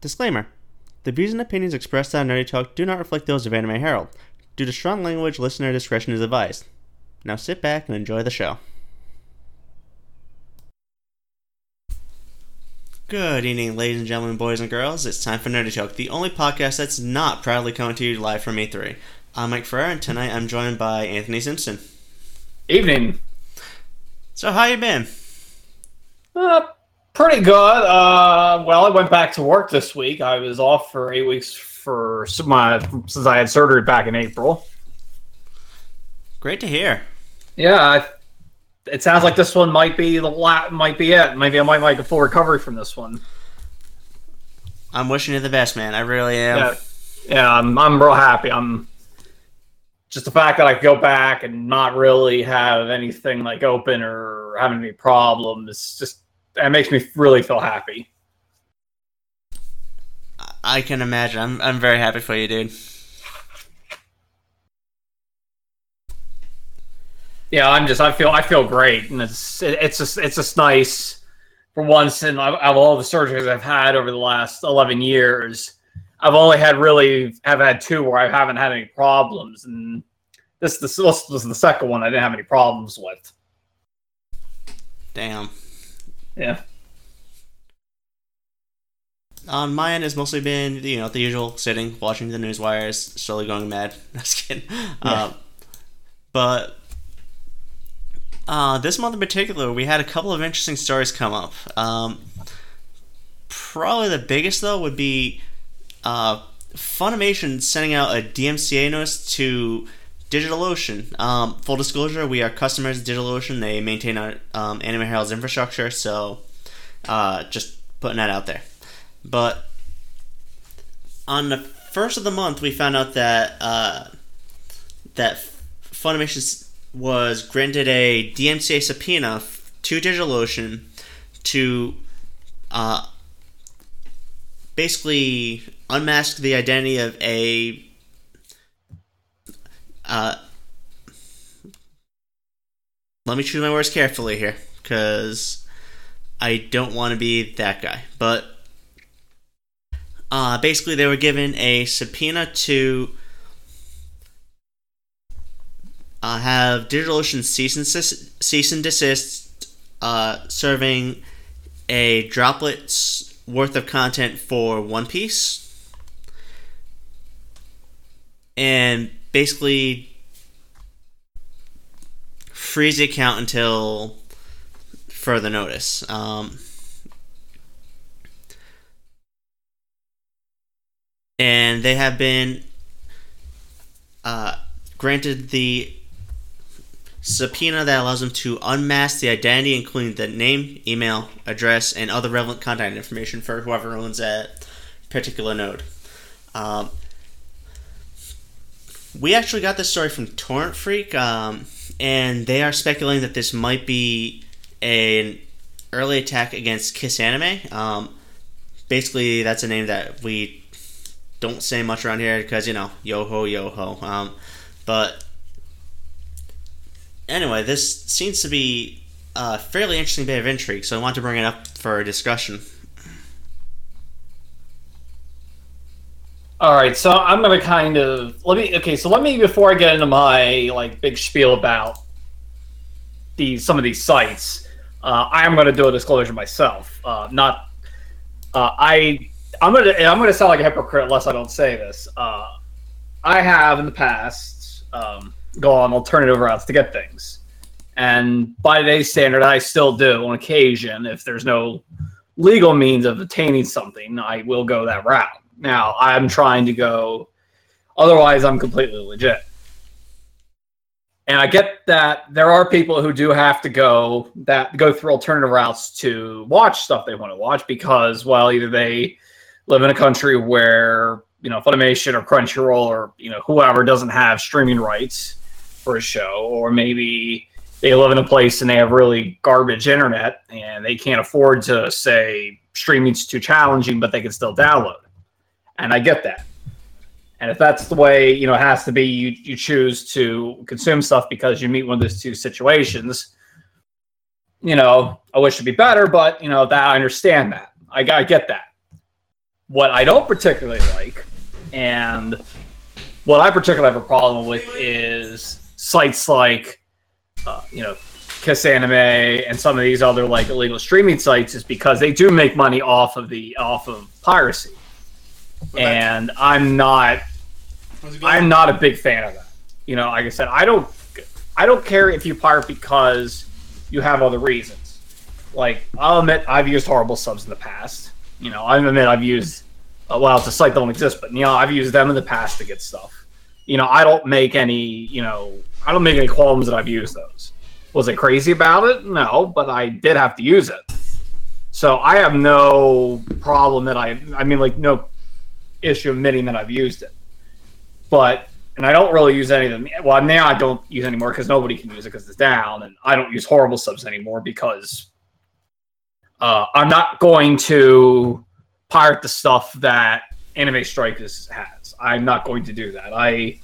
Disclaimer The views and opinions expressed on Nerdy Talk do not reflect those of Anime Herald. Due to strong language, listener discretion is advised. Now sit back and enjoy the show. Good evening, ladies and gentlemen, boys and girls. It's time for Nerdy Talk, the only podcast that's not proudly coming to you live from E3. I'm Mike Ferreira, and tonight I'm joined by Anthony Simpson. Evening. So, how you been? Uh, pretty good. Uh, well, I went back to work this week. I was off for eight weeks for my since I had surgery back in April. Great to hear. Yeah, I, it sounds like this one might be the la- might be it. Maybe I might make a full recovery from this one. I'm wishing you the best, man. I really am. Yeah, yeah, I'm I'm real happy. I'm just the fact that I could go back and not really have anything like open or having any problems. Just that makes me really feel happy. I can imagine. I'm I'm very happy for you, dude. Yeah, I'm just I feel I feel great, and it's it's just it's just nice for once. And of all the surgeries I've had over the last 11 years, I've only had really have had two where I haven't had any problems, and this this, this was the second one I didn't have any problems with. Damn. Yeah. On my end, it's mostly been you know the usual sitting, watching the news wires, slowly going mad. Just kidding. Yeah. Uh, but uh, this month in particular, we had a couple of interesting stories come up. Um, probably the biggest though would be uh, Funimation sending out a DMCA notice to DigitalOcean. Um, full disclosure, we are customers of DigitalOcean. They maintain our um, Anime Herald's infrastructure, so uh, just putting that out there. But on the first of the month, we found out that uh, that Funimation was granted a DMCA subpoena to DigitalOcean to uh, basically unmask the identity of a uh, let me choose my words carefully here because I don't want to be that guy. But uh, basically, they were given a subpoena to uh, have DigitalOcean cease and, desist, cease and desist uh, serving a droplet's worth of content for One Piece. And basically freeze the account until further notice. Um, and they have been uh, granted the subpoena that allows them to unmask the identity, including the name, email, address, and other relevant contact information for whoever owns that particular node. Um, we actually got this story from Torrent Freak, um, and they are speculating that this might be an early attack against Kiss Anime. Um, basically, that's a name that we don't say much around here because you know, yo ho, yo ho. Um, but anyway, this seems to be a fairly interesting bit of intrigue, so I want to bring it up for discussion. All right, so I'm gonna kind of let me okay. So let me before I get into my like big spiel about these some of these sites, uh, I am gonna do a disclosure myself. Uh, not uh, I I'm gonna I'm gonna sound like a hypocrite unless I don't say this. Uh, I have in the past um, go on alternative routes to get things, and by today's standard, I still do on occasion. If there's no legal means of obtaining something, I will go that route. Now I'm trying to go, otherwise I'm completely legit. And I get that there are people who do have to go that go through alternative routes to watch stuff they want to watch because, well, either they live in a country where you know Funimation or Crunchyroll or you know whoever doesn't have streaming rights for a show, or maybe they live in a place and they have really garbage internet and they can't afford to say streaming's too challenging, but they can still download and I get that. And if that's the way you know it has to be, you you choose to consume stuff because you meet one of those two situations. You know, I wish it'd be better, but you know that I understand that. I, I get that. what I don't particularly like, and what I particularly have a problem with is sites like, uh, you know, Kiss Anime and some of these other like illegal streaming sites, is because they do make money off of the off of piracy, and I'm not I'm not a big fan of that. You know, like I said, I don't I don't care if you pirate because you have other reasons. Like I'll admit I've used horrible subs in the past. You know, I admit I've used well, it's a site that don't exist, but you know, I've used them in the past to get stuff. You know, I don't make any, you know, I don't make any qualms that I've used those. Was I crazy about it? No, but I did have to use it. So I have no problem that I I mean like no issue admitting that I've used it but and I don't really use any of them. Well, now I don't use anymore because nobody can use it because it's down, and I don't use horrible subs anymore because uh, I'm not going to pirate the stuff that Anime Strike has. I'm not going to do that. I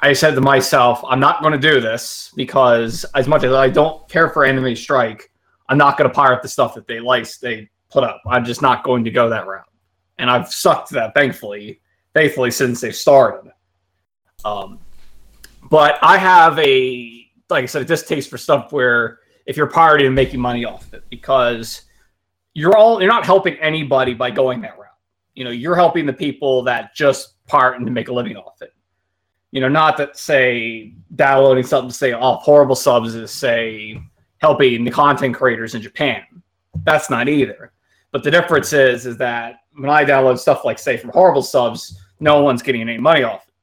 I said to myself, I'm not going to do this because as much as I don't care for Anime Strike, I'm not going to pirate the stuff that they like they put up. I'm just not going to go that route, and I've sucked that thankfully faithfully since they started. Um, but I have a like I said, a distaste for stuff where if you're pirating and making money off of it because you're all you're not helping anybody by going that route. You know, you're helping the people that just pirate and make a living off it. You know, not that say downloading something to say off horrible subs is say helping the content creators in Japan. That's not either. But the difference is is that when I download stuff like say from horrible subs, no one's getting any money off it.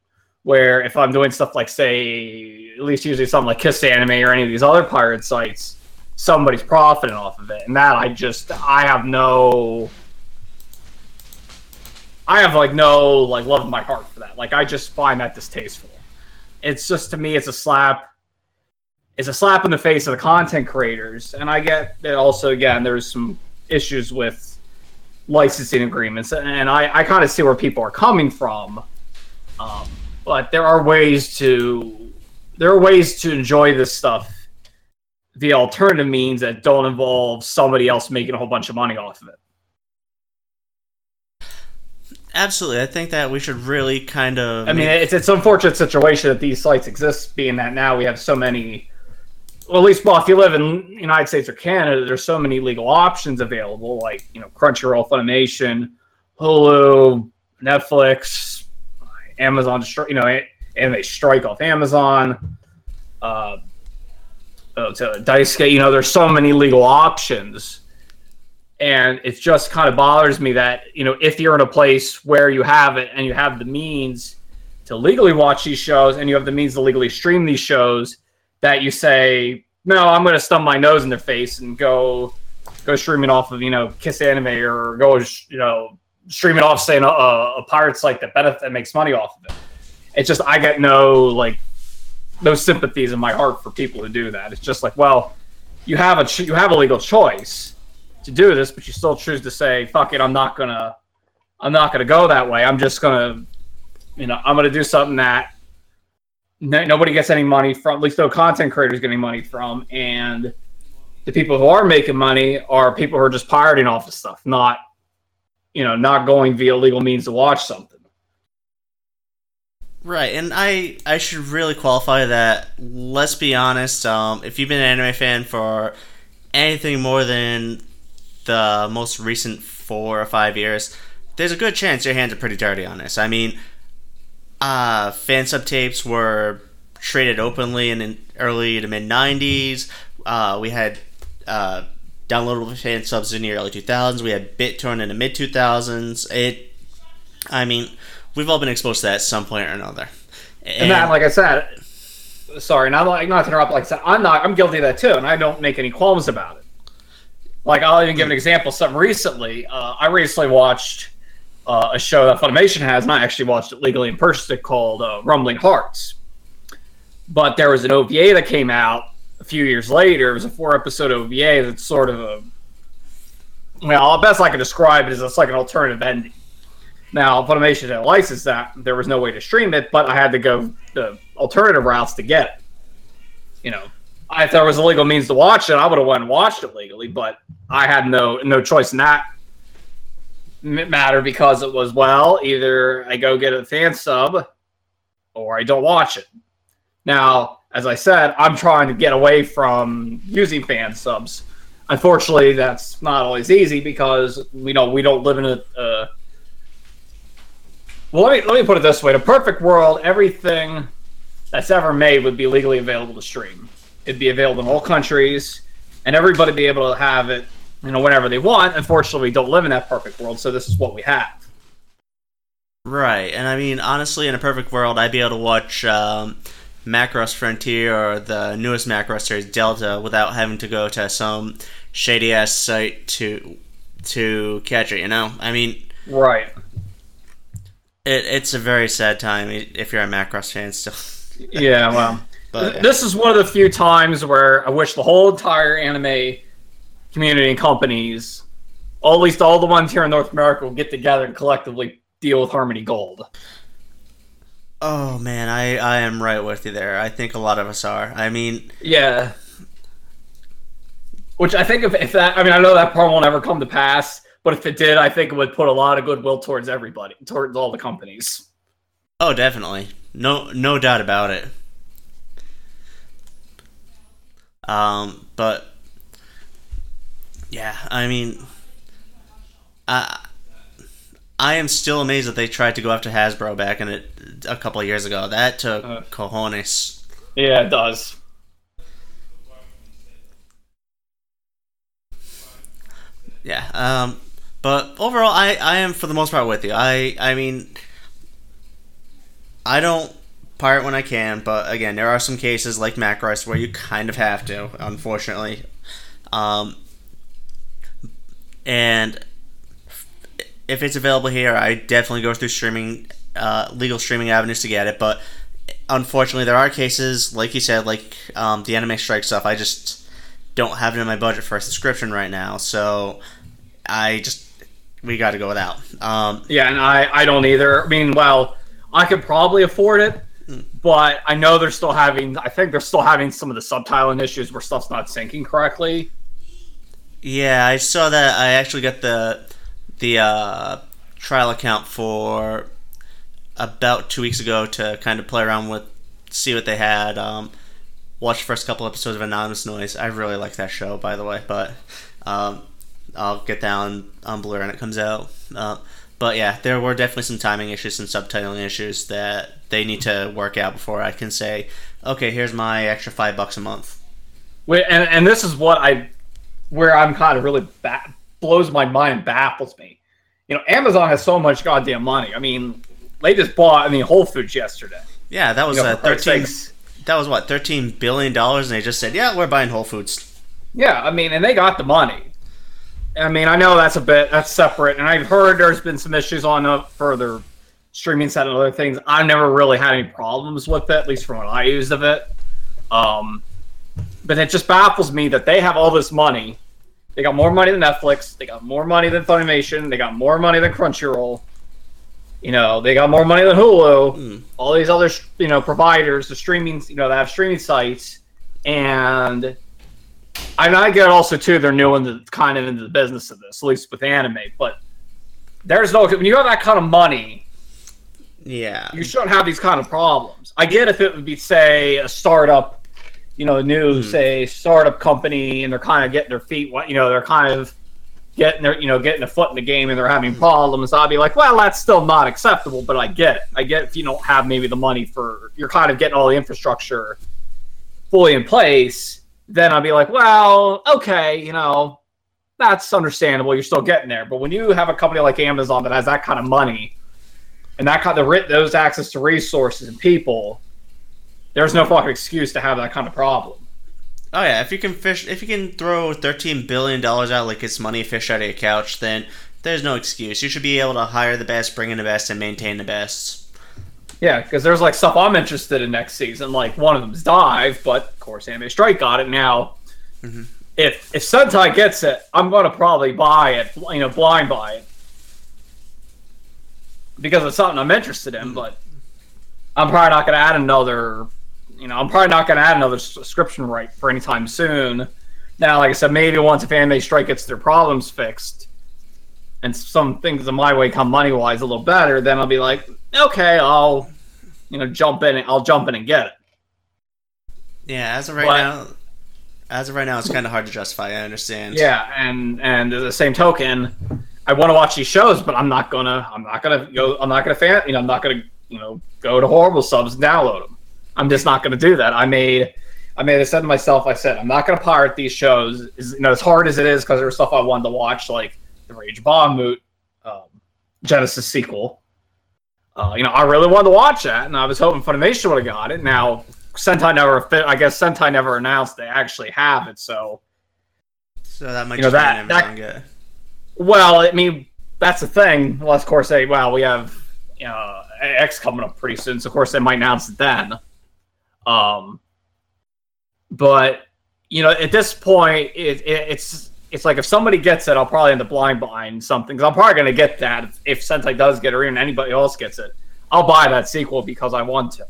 Where if I'm doing stuff like say at least usually something like Kiss Anime or any of these other pirate sites, somebody's profiting off of it. And that I just I have no I have like no like love in my heart for that. Like I just find that distasteful. It's just to me it's a slap it's a slap in the face of the content creators. And I get that also again there's some issues with licensing agreements, and I, I kind of see where people are coming from. Um, but there are ways to there are ways to enjoy this stuff the alternative means that don't involve somebody else making a whole bunch of money off of it. Absolutely, I think that we should really kind of. I mean, it's it's an unfortunate situation that these sites exist, being that now we have so many well, at least well, if you live in United States or Canada, there's so many legal options available, like you know Crunchyroll, Funimation, Hulu, Netflix, Amazon. You know, and they strike off Amazon. Uh, oh, to Daisuke, you know, there's so many legal options, and it just kind of bothers me that you know if you're in a place where you have it and you have the means to legally watch these shows and you have the means to legally stream these shows that you say, no, I'm going to stub my nose in their face and go go streaming off of you know Kiss Anime or go you know streaming off saying a, a pirate site that benefit that makes money off of it. It's just I get no like no sympathies in my heart for people who do that. It's just like, well, you have a you have a legal choice to do this, but you still choose to say, "Fuck it, I'm not gonna, I'm not gonna go that way. I'm just gonna, you know, I'm gonna do something that no, nobody gets any money from, at least no content creators getting money from, and the people who are making money are people who are just pirating off the stuff, not you know, not going via legal means to watch something. Right, and I I should really qualify that. Let's be honest. Um, if you've been an anime fan for anything more than the most recent four or five years, there's a good chance your hands are pretty dirty on this. I mean, uh, fan sub tapes were traded openly in the early to mid 90s. Uh, we had uh, downloadable fan subs in the early 2000s. We had BitTorrent in the mid 2000s. It, I mean, we've all been exposed to that at some point or another. And, and that, like I said, sorry, not like not to interrupt. Like I said, I'm not. I'm guilty of that too, and I don't make any qualms about it. Like I'll even give an example. Something recently, uh, I recently watched uh, a show that Funimation has, and I actually watched it legally and purchased it called uh, Rumbling Hearts. But there was an OVA that came out a few years later. It was a four episode OVA that's sort of a well, best I can describe it is it's like an alternative ending. Now, Funimation had licensed that. There was no way to stream it, but I had to go the alternative routes to get it. You know, if there was a legal means to watch it, I would have went and watched it legally, but I had no no choice in that matter because it was well, either I go get a fan sub or I don't watch it. Now, as I said, I'm trying to get away from using fan subs. Unfortunately, that's not always easy because we know we don't live in a. Uh, well, let me let me put it this way: in a perfect world, everything that's ever made would be legally available to stream. It'd be available in all countries, and everybody be able to have it, you know, whenever they want. Unfortunately, we don't live in that perfect world, so this is what we have. Right, and I mean, honestly, in a perfect world, I'd be able to watch um, Macross Frontier or the newest Macross series Delta without having to go to some shady ass site to to catch it. You know, I mean, right. It, it's a very sad time if you're a Macross fan still. yeah, well, but, this is one of the few times where I wish the whole entire anime community and companies, at least all the ones here in North America, will get together and collectively deal with Harmony Gold. Oh man, I I am right with you there. I think a lot of us are. I mean, yeah. Which I think if, if that, I mean, I know that part won't ever come to pass, but if it did, I think it would put a lot of goodwill towards everybody, towards all the companies. Oh, definitely. No, no doubt about it. Um, but yeah, I mean, I I am still amazed that they tried to go after Hasbro back in it a couple of years ago. That took uh, cojones. Yeah, it does. Yeah. Um. But overall, I I am for the most part with you. I I mean, I don't pirate when I can, but again, there are some cases like Macross where you kind of have to, unfortunately. Um. And if it's available here, I definitely go through streaming, uh, legal streaming avenues to get it. But unfortunately, there are cases, like you said, like um, the anime strike stuff. I just don't have it in my budget for a subscription right now, so I just we got to go without. Um, yeah, and I I don't either. I mean, well, I could probably afford it, hmm. but I know they're still having. I think they're still having some of the subtitling issues where stuff's not syncing correctly. Yeah, I saw that. I actually got the the uh, trial account for about two weeks ago to kind of play around with, see what they had. Um, watch the first couple episodes of Anonymous Noise. I really like that show, by the way, but um, I'll get down on Blur when it comes out. Uh, but yeah, there were definitely some timing issues and subtitling issues that they need to work out before I can say, okay, here's my extra five bucks a month. Wait, and, and this is what I, where I'm kind of really bad blows my mind baffles me. You know, Amazon has so much goddamn money. I mean, they just bought I mean Whole Foods yesterday. Yeah, that was you know, uh, thirteen. That was what thirteen billion dollars, and they just said, "Yeah, we're buying Whole Foods." Yeah, I mean, and they got the money. I mean, I know that's a bit that's separate, and I've heard there's been some issues on a further streaming set and other things. I've never really had any problems with it, at least from what I used of it. Um, but it just baffles me that they have all this money they got more money than Netflix. They got more money than Funimation. They got more money than Crunchyroll. You know, they got more money than Hulu. Mm. All these other, you know, providers, the streaming, you know, that have streaming sites, and I mean, I get also too. They're new into kind of into the business of this, at least with anime. But there's no when you have that kind of money. Yeah, you shouldn't have these kind of problems. I get if it would be, say, a startup you know, new mm-hmm. say startup company and they're kind of getting their feet, you know, they're kind of getting their, you know, getting a foot in the game and they're having hmm. problems, I'd be like, well, that's still not acceptable, but I get it. I get if you don't have maybe the money for, you're kind of getting all the infrastructure fully in place, then I'd be like, well, okay, you know, that's understandable. You're still getting there. But when you have a company like Amazon that has that kind of money and that kind of those access to resources and people, there's no fucking excuse to have that kind of problem. Oh yeah, if you can fish, if you can throw thirteen billion dollars out like it's money fish out of your couch, then there's no excuse. You should be able to hire the best, bring in the best, and maintain the best. Yeah, because there's like stuff I'm interested in next season. Like one of them's Dive, but of course Anime Strike got it now. Mm-hmm. If if Sentai gets it, I'm gonna probably buy it. You know, blind buy it because it's something I'm interested in. Mm-hmm. But I'm probably not gonna add another you know, I'm probably not going to add another subscription right for any time soon. Now, like I said, maybe once if Anime Strike gets their problems fixed, and some things in my way come money wise a little better, then I'll be like, okay, I'll you know jump in. I'll jump in and get it. Yeah, as of right But- now, as of right now, it's kind of hard to justify. I understand. Yeah, and and the same token, I want to watch these shows, but I'm not gonna. I'm not gonna go. I'm not gonna fan. You know, I'm not gonna. You know, go to horrible subs and download them. I'm just not gonna do that. I made. I made. I said to myself. I said I'm not gonna pirate these shows. Is you know as hard as it is because there's stuff I wanted to watch like the Rage Bahamut um, Genesis sequel. Uh, you know, I really wanted to watch that, and I was hoping Funimation would have got it. Now, Sentai never. I guess Sentai never announced they actually have it, so. So that might You know, that- be an Amazon that-. Well, I mean, that's the thing. Well, of course, they well, we have uh, X coming up pretty soon, so of course they might announce it then. Um, but you know, at this point, it, it, it's it's like if somebody gets it, I'll probably end up blind buying something. Because I'm probably going to get that if, if Sentai does get it, or even anybody else gets it. I'll buy that sequel because I want to.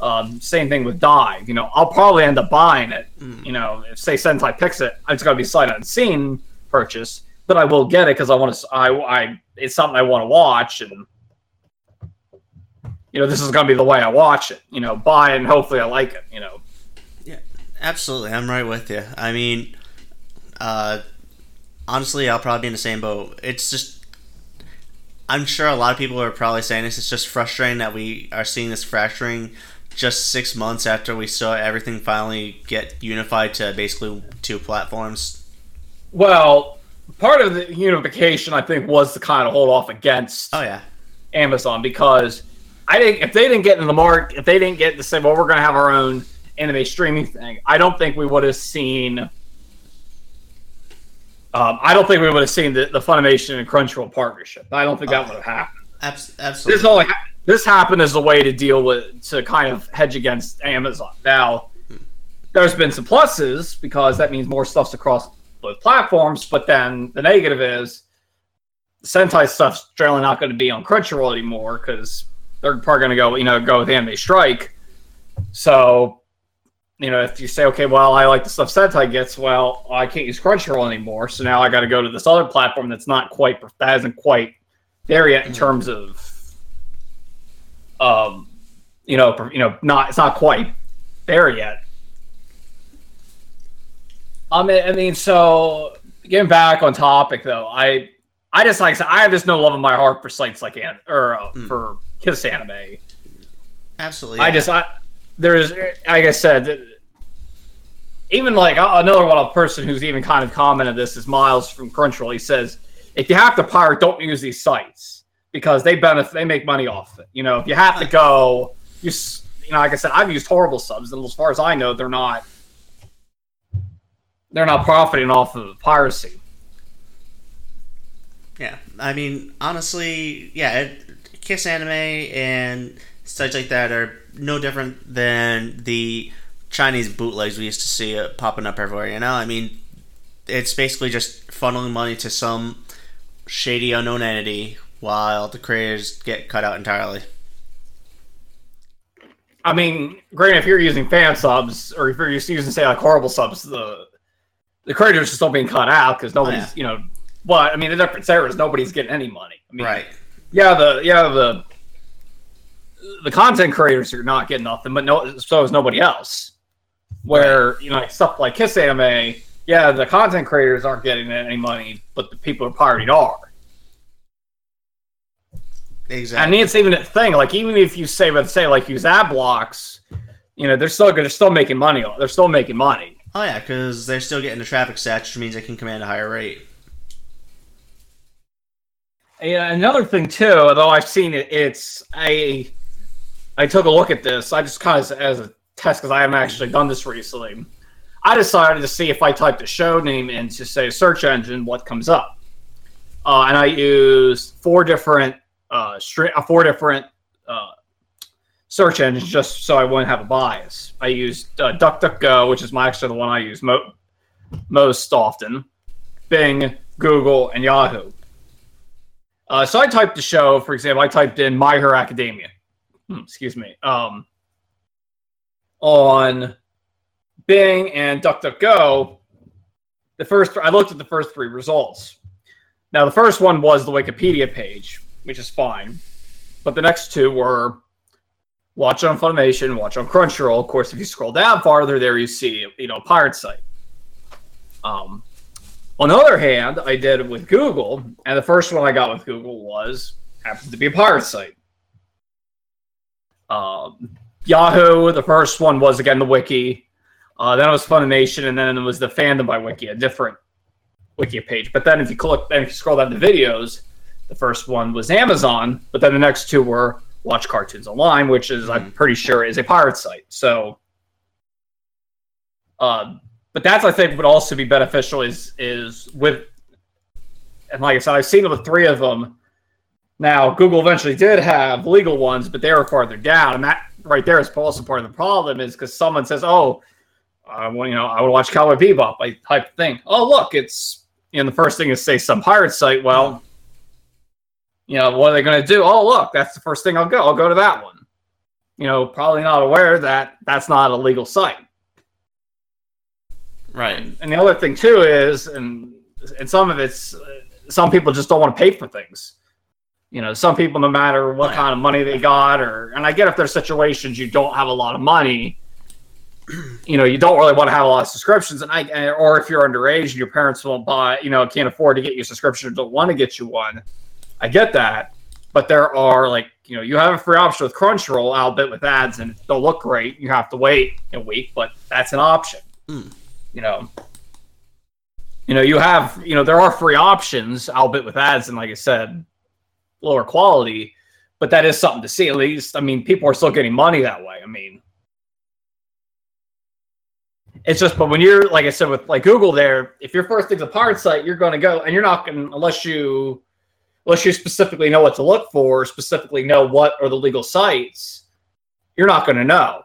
Um, same thing with Dive. You know, I'll probably end up buying it. Mm. You know, if say Sentai picks it, it's going to be sight unseen purchase, but I will get it because I want to. I, I it's something I want to watch, and you know, this is going to be the way I watch it. You know, buy and hopefully I like it. You know, Yeah, Absolutely, I'm right with you. I mean, uh, honestly, I'll probably be in the same boat. It's just, I'm sure a lot of people are probably saying this. It's just frustrating that we are seeing this fracturing just six months after we saw everything finally get unified to basically two platforms. well, part of the unification I think was to kind of hold off against Oh yeah, Amazon because I think if they didn't get in the mark, if they didn't get to say, well, we're going to have our own anime streaming thing, I don't think we would have seen. Um, I don't think we would have seen the, the Funimation and Crunchyroll partnership. I don't think that would have happened. Abs- This absolutely. only ha- this happened as a way to deal with to kind of hedge against Amazon. Now, there's been some pluses because that means more stuff's across both platforms. But then the negative is Sentai stuff's generally not going to be on Crunchyroll anymore because they're probably going to go you know go with Anime Strike. So. You know, if you say, okay, well, I like the stuff Sentai gets, well, I can't use Crunchyroll anymore, so now I got to go to this other platform that's not quite, that isn't quite there yet in terms of um you know you know not it's not quite there yet i mean i mean so getting back on topic though i i just like I have just no love in my heart for sites like an or uh, Mm. for kiss anime Absolutely. I just I there's like I said even like another one a person who's even kind of commented this is Miles from Crunchyroll. He says if you have to pirate, don't use these sites because they benefit they make money off it. You know, if you have to go, you you know, like I said, I've used horrible subs, and as far as I know, they're not they're not profiting off of piracy. Yeah, I mean, honestly, yeah, it, Kiss Anime and sites like that are no different than the Chinese bootlegs we used to see uh, popping up everywhere. You know, I mean, it's basically just funneling money to some shady unknown entity while the creators get cut out entirely. I mean, granted, if you're using fan subs or if you're just using say like horrible subs, the the creators are still being cut out because nobody's yeah. you know. But I mean, the difference there is nobody's getting any money. I mean, Right. Yeah, the yeah the the content creators are not getting nothing, but no, so is nobody else. Where you know like stuff like Kiss Anime, yeah, the content creators aren't getting any money, but the people who pirated are. I Exactly. mean, it's even a thing. Like, even if you say, let's say, like, use ad blocks, you know, they're still they're still making money. They're still making money. oh yeah, because they're still getting the traffic stats, which means they can command a higher rate. Yeah, another thing too, although I've seen it, it's I I took a look at this. I just kind of as a test because I haven't actually done this recently. I decided to see if I typed a show name into say a search engine, what comes up. Uh, and I used four different uh, stra- uh, four different uh, search engines just so I wouldn't have a bias. I used uh, DuckDuckGo, which is my actually the one I use mo- most often, Bing, Google, and Yahoo. Uh, so I typed the show, for example, I typed in My Hero Academia. Hmm, excuse me. Um, on Bing and DuckDuckGo, the first I looked at the first three results. Now the first one was the Wikipedia page, which is fine, but the next two were watch on Funimation, watch on Crunchyroll. Of course, if you scroll down farther, there you see you know pirate site. Um, on the other hand, I did it with Google, and the first one I got with Google was happened to be a pirate site. Um, Yahoo, the first one was again the wiki. Uh, then it was Funimation, and then it was the fandom by wiki, a different wiki page. But then if you click, then if you scroll down to videos, the first one was Amazon, but then the next two were Watch Cartoons Online, which is mm-hmm. I'm pretty sure is a pirate site. So, uh, but that's I think would also be beneficial is is with, and like I said, I've seen the three of them. Now Google eventually did have legal ones, but they were farther down, and that right there is also part of the problem is because someone says, "Oh, I want you know I would watch Cowboy Bebop," I type thing. Oh, look, it's you know the first thing is say some pirate site. Well, you know what are they going to do? Oh, look, that's the first thing I'll go. I'll go to that one. You know, probably not aware that that's not a legal site. Right. And, and the other thing too is, and and some of it's some people just don't want to pay for things you know, some people, no matter what kind of money they got, or and I get if there's situations you don't have a lot of money, you know, you don't really want to have a lot of subscriptions, and I or if you're underage and your parents won't buy, you know, can't afford to get you a subscription or don't want to get you one. I get that, but there are like you know, you have a free option with Crunchyroll, albeit with ads, and don't look great. You have to wait a week, but that's an option. Mm. You know, you know, you have you know there are free options, albeit with ads, and like I said, lower quality, but that is something to see. At least, I mean, people are still getting money that way. I mean, it's just, but when you're like I said with like Google, there, if your first thing's a pirate site, you're going to go, and you're not going unless you unless you specifically know what to look for, specifically know what are the legal sites, you're not going to know.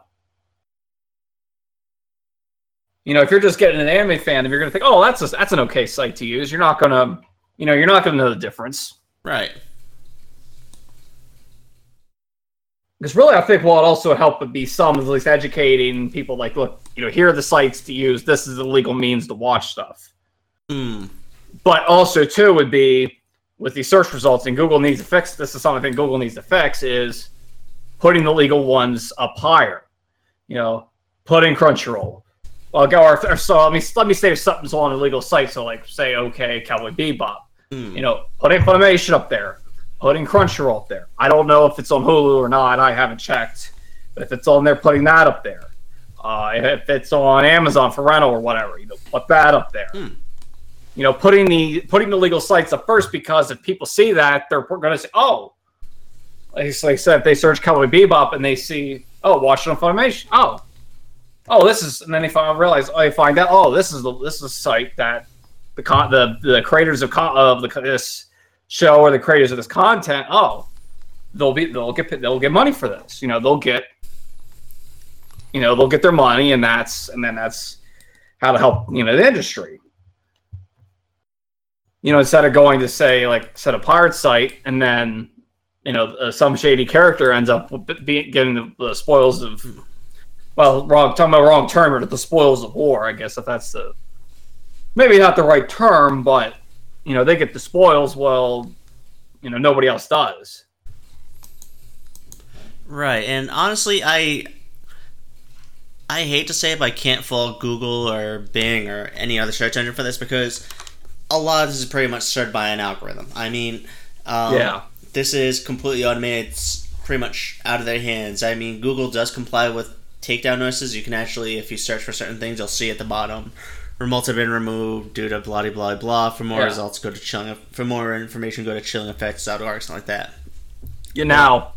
You know, if you're just getting an anime fan, if you're going to think, oh, that's a, that's an okay site to use, you're not going to, you know, you're not going to know the difference. Right. because really I think what also help would be some at least educating people like look you know here are the sites to use this is the legal means to watch stuff mm. but also too would be with these search results and Google needs to fix this is something Google needs to fix is putting the legal ones up higher you know putting Crunchyroll well go or, so let me let me say if something's on a legal site so like say okay Cowboy Bebop mm. you know put Funimation up there putting Crunchyroll up there. I don't know if it's on Hulu or not. I haven't checked. But if it's on there, putting that up there. Uh, if it's on Amazon for rental or whatever, you know, put that up there. Hmm. You know, putting the putting the legal sites up first because if people see that, they're going to say, "Oh," like I said, if they search Cowboy Bebop and they see, "Oh, watch it on Funimation," oh, oh, this is, and then they find, realize, oh, they find out, oh, this is the this is a site that the con the the creators of con- of the this show or the creators of this content, oh, they'll be they'll get they'll get money for this. You know, they'll get you know they'll get their money, and that's and then that's how to help you know the industry. You know, instead of going to say like set a pirate site and then you know uh, some shady character ends up being getting the, the spoils of well, wrong talking about wrong term, or the spoils of war. I guess if that's the maybe not the right term, but you know, they get the spoils. Well, you know, nobody else does. Right, and honestly, I I hate to say it, but I can't fault Google or Bing or any other search engine for this because a lot of this is pretty much served by an algorithm. I mean, um, yeah, this is completely automated. It's pretty much out of their hands. I mean, Google does comply with takedown notices. You can actually, if you search for certain things, you'll see at the bottom Remotes have been removed due to blah blah blah. For more yeah. results, go to chilling. For more information, go to chillingeffects.org, something like that. Yeah. Now,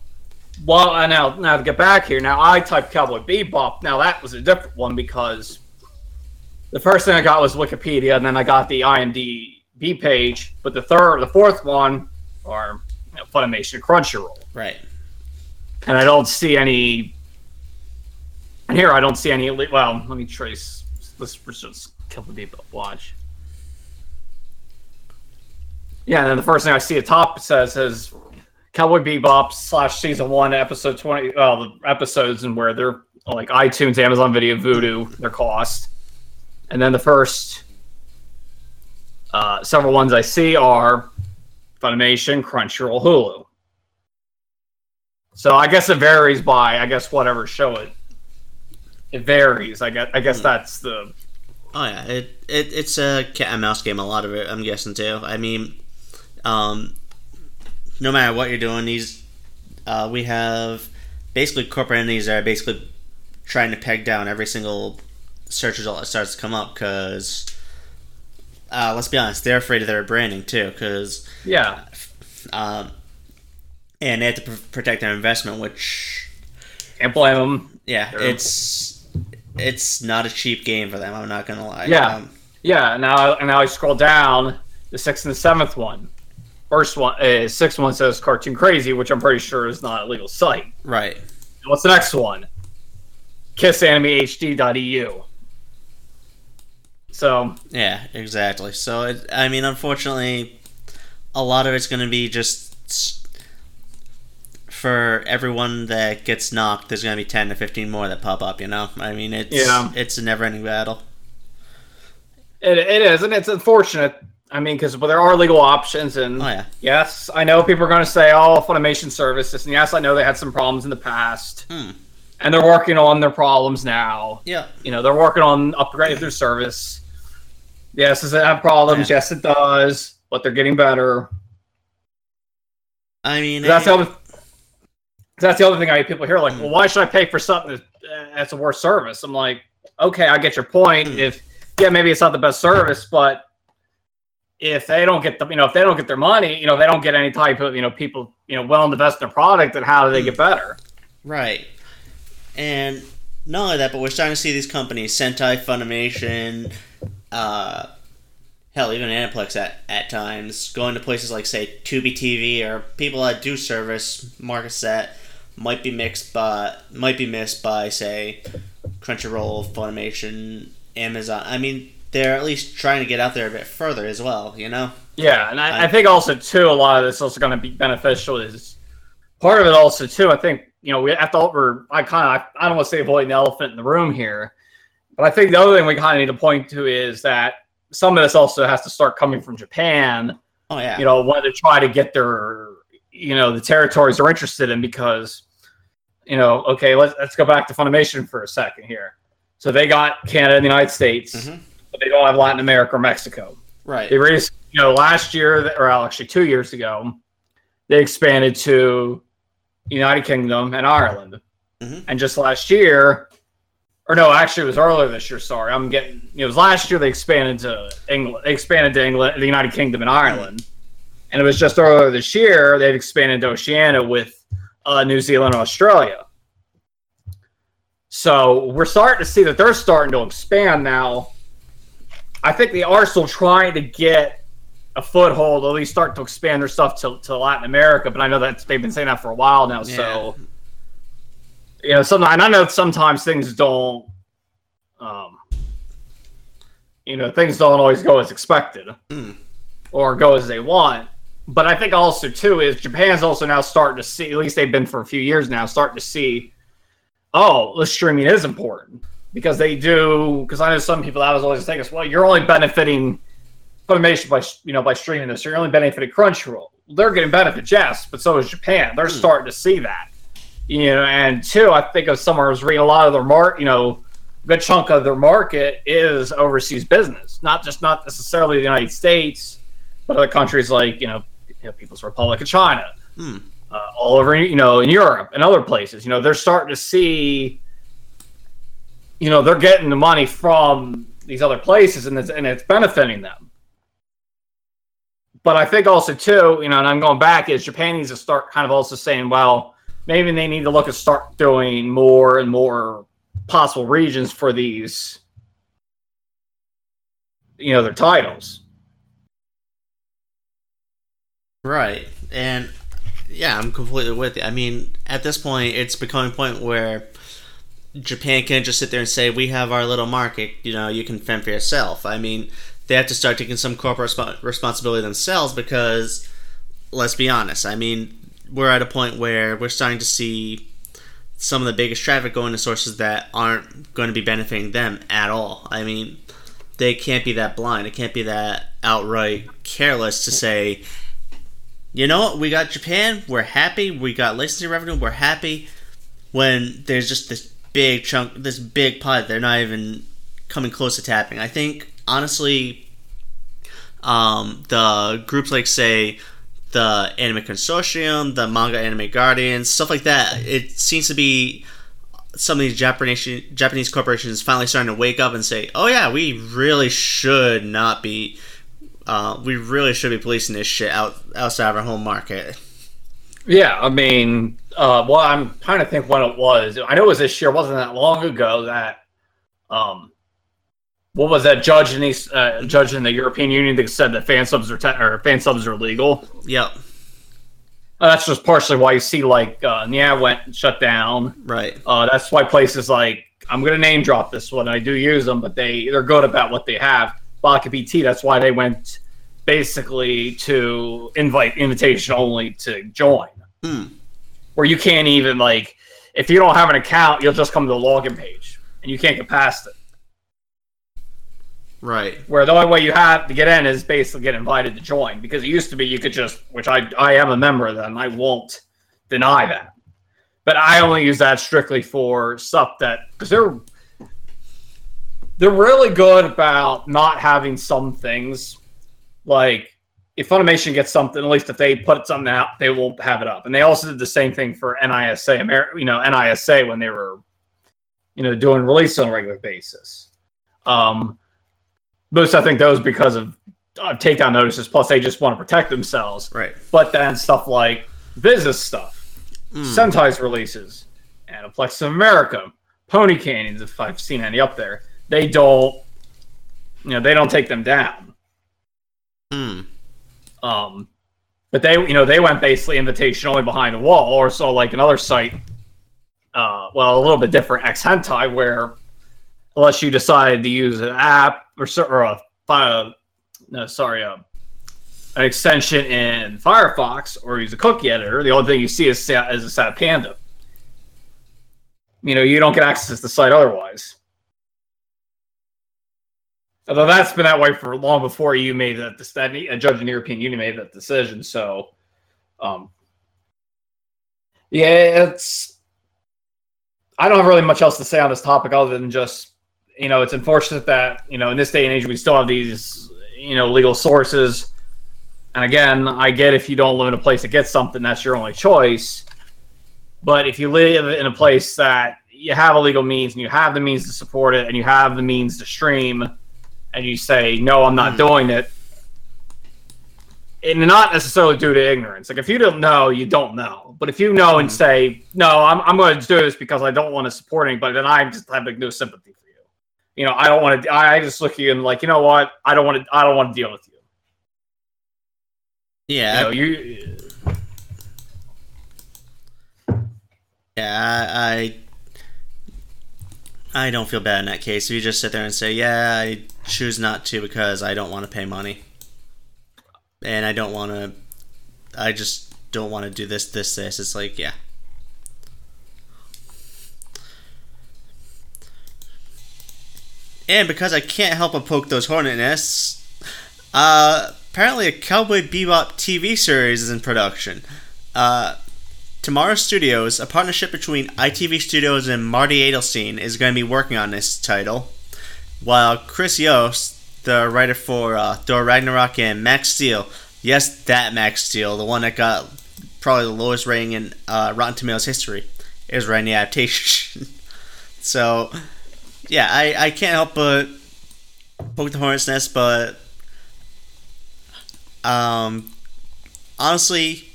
well, I now now to get back here. Now I typed Cowboy Bebop. Now that was a different one because the first thing I got was Wikipedia, and then I got the IMDb page. But the third, the fourth one, or you know, Funimation, Crunchyroll. Right. And I don't see any. And here I don't see any. Well, let me trace. Let's just couple people watch. Yeah, and then the first thing I see at top says is Cowboy Bebop slash season one episode twenty. Well, the episodes and where they're like iTunes, Amazon Video, Vudu, their cost, and then the first uh, several ones I see are Funimation, Crunchyroll, Hulu. So I guess it varies by I guess whatever show it. It varies. I guess I guess that's the Oh yeah, it, it it's a cat and mouse game. A lot of it, I'm guessing too. I mean, um, no matter what you're doing, these uh, we have basically corporate entities that are basically trying to peg down every single search result that starts to come up because uh, let's be honest, they're afraid of their branding too because yeah. um, and they have to pr- protect their investment, which Can't blame them. yeah, They're- it's it's not a cheap game for them. I'm not gonna lie. Yeah. Um, Yeah, now and now I scroll down the sixth and the seventh one. First one, uh, sixth one says Cartoon Crazy, which I'm pretty sure is not a legal site. right. What's the next one? KissAnimeHD.eu. So Yeah, exactly. So, it, I mean, unfortunately, a lot of it's going to be just for everyone that gets knocked. There's going to be ten to fifteen more that pop up. You know, I mean, it's Yeah. it's a never-ending battle. it, it is, and it's unfortunate. I mean, because well, there are legal options, and Oh yeah, yes, I know people are going to say, "Oh, Funimation services," and yes, I know they had some problems in the past, Hmm. and they're working on their problems now. yeah, you know they're working on upgrading their service yes does it have problems Yeah. yes it does but they're getting better I mean, that's it- the other that's the other thing i hear people hear like well why should i pay for something that's, that's a worse service? I'm like okay i get your point. Mm. if yeah maybe it's not the best service but if they don't get the you know if they don't get their money you know they don't get any type of you know people you know to invest in their product then how do they get better? Right. And not only that, but we're starting to see these companies, Sentai, Funimation, uh, hell, even Aniplex at, at times, going to places like, say, Tubi TV or people that do service markets that might be mixed by, might be missed by, say, Crunchyroll, Funimation, Amazon. I mean, they're at least trying to get out there a bit further as well, you know? Yeah, and I, I- I think also too a lot of this is also going to be beneficial is part of it also too. I think you know we have to we're I kind of I don't want to say avoiding the elephant in the room here, but I think the other thing we kind of need to point to is that some of this also has to start coming from Japan. Oh, yeah. You know, when to try to get their you know the territories they're interested in because you know okay let's let's go back to Funimation for a second here. So they got Canada and the United States, Mhm. but they don't have Latin America or Mexico. Right. They raised, you know, last year, or actually two years ago, they expanded to United Kingdom and Ireland. Mhm. And just last year, or no, actually, it was earlier this year. Sorry, I'm getting. It was last year they expanded to England. They expanded to England, the United Kingdom, and Ireland. And it was just earlier this year they've expanded to Oceania with uh, New Zealand and Australia. So we're starting to see that they're starting to expand now. I think they are still trying to get a foothold, at least start to expand their stuff to, to Latin America. But I know that they've been saying that for a while now. So, you know, sometimes, and I know sometimes things don't, um, you know, things don't always go as expected Hmm. or go as they want. But I think also too is Japan's also now starting to see. At least they've been for a few years now, starting to see. Oh, the streaming is important because they do. Because I know some people that was always thing well, you're only benefiting Funimation by you know by streaming this. You're only benefiting Crunchyroll. They're getting benefits, yes, but so is Japan. They're Hmm. starting to see that. You know, and two, I think of somewhere I was reading a lot of their mark. You know, a good chunk of their market is overseas business, not just not necessarily the United States, but other countries like you know, you know People's Republic of China, Hmm. uh, all over you know in Europe and other places. You know, they're starting to see. You know, they're getting the money from these other places, and it's and it's benefiting them. But I think also too, you know, and I'm going back is Japan needs to start kind of also saying, well, maybe they need to look at start doing more and more possible regions for these, you know, their titles. Right. And yeah, I'm completely with you. I mean, at this point, it's becoming a point where Japan can't just sit there and say, we have our little market, you know, you can fend for yourself. I mean, they have to start taking some corporate resp- responsibility themselves because, let's be honest, I mean, we're at a point where we're starting to see some of the biggest traffic going to sources that aren't going to be benefiting them at all. I mean, they can't be that blind. It can't be that outright careless to say, you know what? We got Japan. We're happy. We got licensing revenue. We're happy. When there's just this big chunk, this big pot, they're not even coming close to tapping. I think honestly, um, the groups like say the Anime Consortium, the Manga Anime Guardians, stuff like that. It seems to be some of these Japanese Japanese corporations finally starting to wake up and say, "Oh yeah, we really should not be, uh, we really should be policing this shit out outside of our home market." Yeah, I mean, uh, well, I'm trying to think when it was. I know it was this year. It wasn't that long ago that, um, what was that judge in these uh, judge in the European Union that said that fan subs are te- or fan subs are legal? Yep. Uh, that's just partially why you see like uh, yeah went shut down. Right. Uh, that's why places like I'm gonna name drop this one. I do use them, but they they're good about what they have. Baka BT. That's why they went basically to invite invitation only to join, Hmm. where you can't even like if you don't have an account, you'll just come to the login page and you can't get past it. Right. Where the only way you have to get in is basically get invited to join because it used to be you could just, which I I am a member of them, I won't deny that. But I only use that strictly for stuff that because they're they're really good about not having some things like if Funimation gets something, at least if they put something out, they will have it up. And they also did the same thing for NISA, Amer- you know, NISA when they were, you know, doing release on a regular basis. Um, most I think those because of uh, takedown notices. Plus, they just want to protect themselves. Right. But then stuff like business stuff, Hmm. Sentai's releases, Aniplex of America, Pony Canyons, if I've seen any up there, they don't, you know, they don't take them down. Hmm. Um, but they, you know, they went basically invitation only behind a wall, or so like another site. Uh, well, a little bit different, ExHentai, where unless you decide to use an app or, or a file, no, sorry, a, an extension in Firefox or use a cookie editor, the only thing you see is, is a Sad Panda. You know, you don't get access to the site otherwise. Although that's been that way for long before you made that, that a judge in the European Union made that decision. So, um, yeah, it's. I don't have really much else to say on this topic other than just, you know, it's unfortunate that you know in this day and age we still have these, you know, legal sources. And again, I get if you don't live in a place that gets something, that's your only choice. But if you live in a place that you have a legal means and you have the means to support it and you have the means to stream, and you say no i'm not Hmm. doing it and not necessarily due to ignorance like if you don't know you don't know but if you know and Hmm. say no i'm, I'm going to do this because i don't want to support anybody then i just have like, no sympathy for you you know i don't want to i just look at you and like you know what i don't want to i don't want to deal with you Yeah. you know you Yeah, I, I I don't feel bad in that case. If you just sit there and say, "Yeah, I choose not to because I don't want to pay money, and I don't want to, I just don't want to do this, this, this," it's like, yeah. And because I can't help but poke those hornet nests, uh, apparently a Cowboy Bebop TV series is in production. Uh, Tomorrow Studios, a partnership between ITV Studios and Marty Adelstein, is going to be working on this title, while Chris Yost, the writer for uh, Thor Ragnarok and Max Steel, yes, that Max Steel, the one that got probably the lowest rating in uh, Rotten Tomatoes history, is writing the adaptation. so, yeah, I, I can't help but poke the hornet's nest, but um, honestly,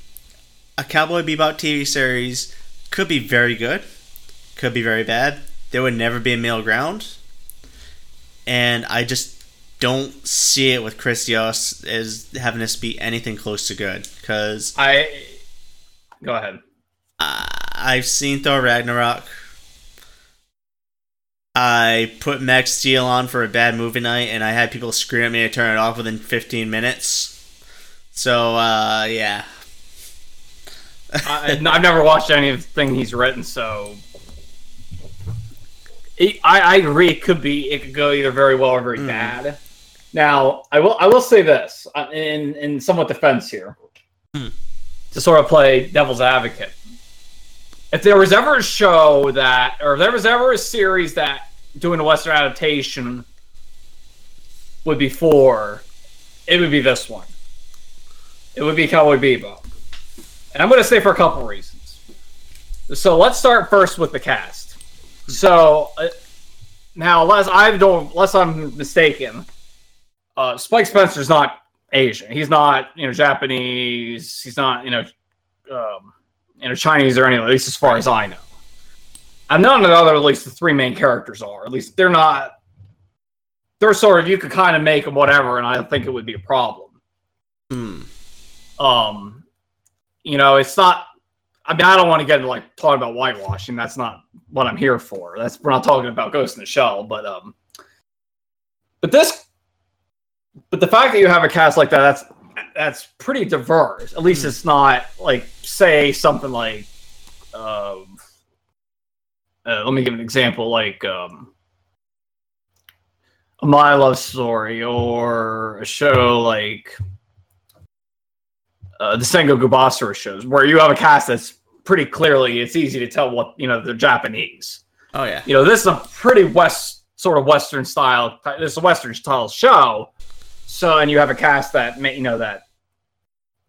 a Cowboy Bebop TV series could be very good, could be very bad. There would never be a middle ground, and I just don't see it with Chris Yost as having this be anything close to good. Because i go ahead I've seen Thor Ragnarok. I put Max Steel on for a bad movie night, and I had people scream at me to turn it off within 15 minutes. So, uh, yeah. I, I've never watched anything he's written, so it, I, I agree. It could be. It could go either very well or very Mm. bad. Now, I will. I will say this uh, in in somewhat defense here. Mm. to sort of play devil's advocate. If there was ever a show that, or if there was ever a series that doing a Western adaptation would be for, it would be this one. It would be Cowboy Bebop. And I'm going to say for a couple reasons. So let's start first with the cast. So uh, now, unless I don't, unless I'm mistaken, uh, Spike Spencer's not Asian. He's not, you know, Japanese. He's not, you know, um, you know, Chinese or anything. At least as far as I know. And none of the other, at least the three main characters are. At least they're not. They're sort of you could kind of make them whatever, and I don't think it would be a problem. Hmm. Um, you know, it's not. I mean, I don't want to get into like talking about whitewashing. That's not what I'm here for. That's we're not talking about Ghost in the Shell, but um, but this, but the fact that you have a cast like that, that's that's pretty diverse. At least it's not like say something like, um, uh, let me give an example, like um, a My Love Story or a show like uh, the Sengoku Basara shows, where you have a cast that's pretty clearly it's easy to tell what you know they're Japanese. Oh yeah. You know, this is a pretty west sort of Western style. This is a Western style show. So, and you have a cast that ma- you know that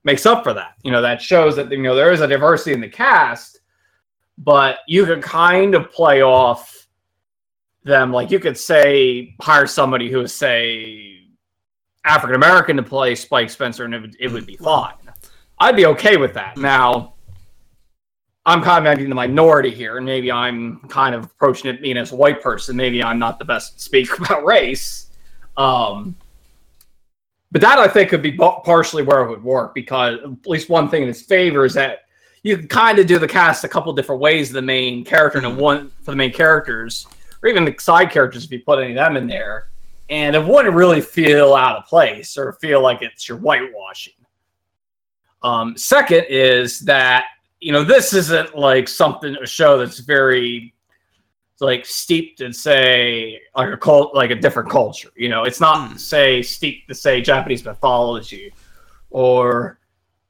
makes up for that. You know, that shows that you know there is a diversity in the cast, but you can kind of play off them. Like you could say hire somebody who is say African American to play Spike Spencer, and it would, it would be fine. I'd be okay with that. Now, I'm kind of in the minority here, and maybe I'm kind of approaching it being as a white person. Maybe I'm not the best speaker about race. Um, but that I think could be partially where it would work because at least one thing in its favor is that you can kind of do the cast a couple different ways. The main character and one for the main characters, or even the side characters if you put any of them in there, and it wouldn't really feel out of place or feel like it's your whitewashing. Um, second is that you know this isn't like something a show that's very like steeped in say like a cult like a different culture. You know, it's not say steeped to say Japanese mythology or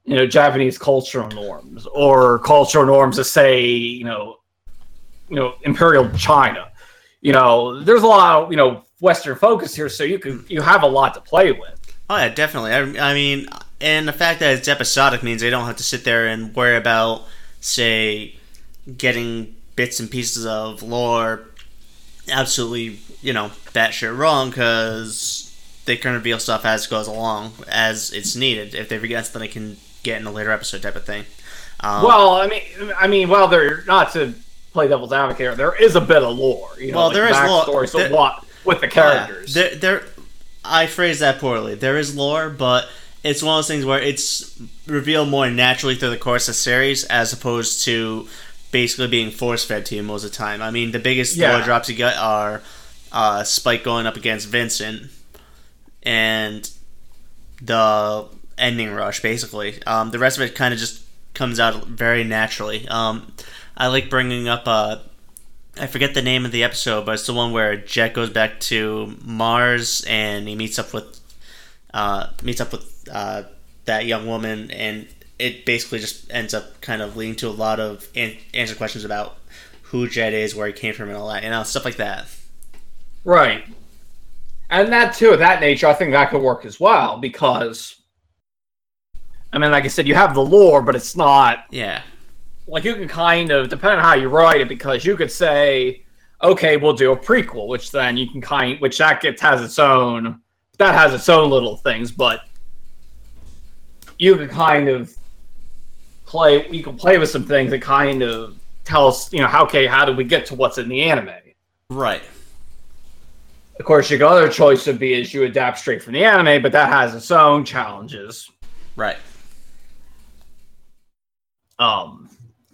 you know Japanese cultural norms or cultural norms to say you know you know imperial China. You know, there's a lot of you know Western focus here, so you can you have a lot to play with. Oh yeah, definitely. I, I mean, and the fact that it's episodic means they don't have to sit there and worry about, say, getting bits and pieces of lore absolutely, you know, batshit wrong because they can reveal stuff as it goes along as it's needed. If they forget something, they can get in a later episode type of thing. Um, Well, I mean, I mean, well, they're not to play devil's advocate. There is a bit of lore. You know, Well, like there is lore. So There- what with the characters? Yeah, there, there. I phrased that poorly. There is lore, but it's one of those things where it's revealed more naturally through the course of the series, as opposed to basically being force fed to you most of the time. I mean, the biggest Yeah. lore drops you get are uh, Spike going up against Vincent, and the ending rush. Basically, um, the rest of it kind of just comes out very naturally. Um, I like bringing up uh, I forget the name of the episode, but it's the one where Jet goes back to Mars and he meets up with uh, meets up with uh, that young woman, and it basically just ends up kind of leading to a lot of an- answer questions about who Jet is, where he came from, and all that, you know, stuff like that. right. And that too, of that nature, I think that could work as well because, I mean, like I said, you have the lore, but it's not Yeah, like you can kind of depending on how you write it because you could say okay we'll do a prequel which then you can kind which that gets has its own that has its own little things but you can kind of play you can play with some things that kind of tell us you know how okay how do we get to what's in the anime right. of course your other choice would be is you adapt straight from the anime but that has its own challenges Right. Um,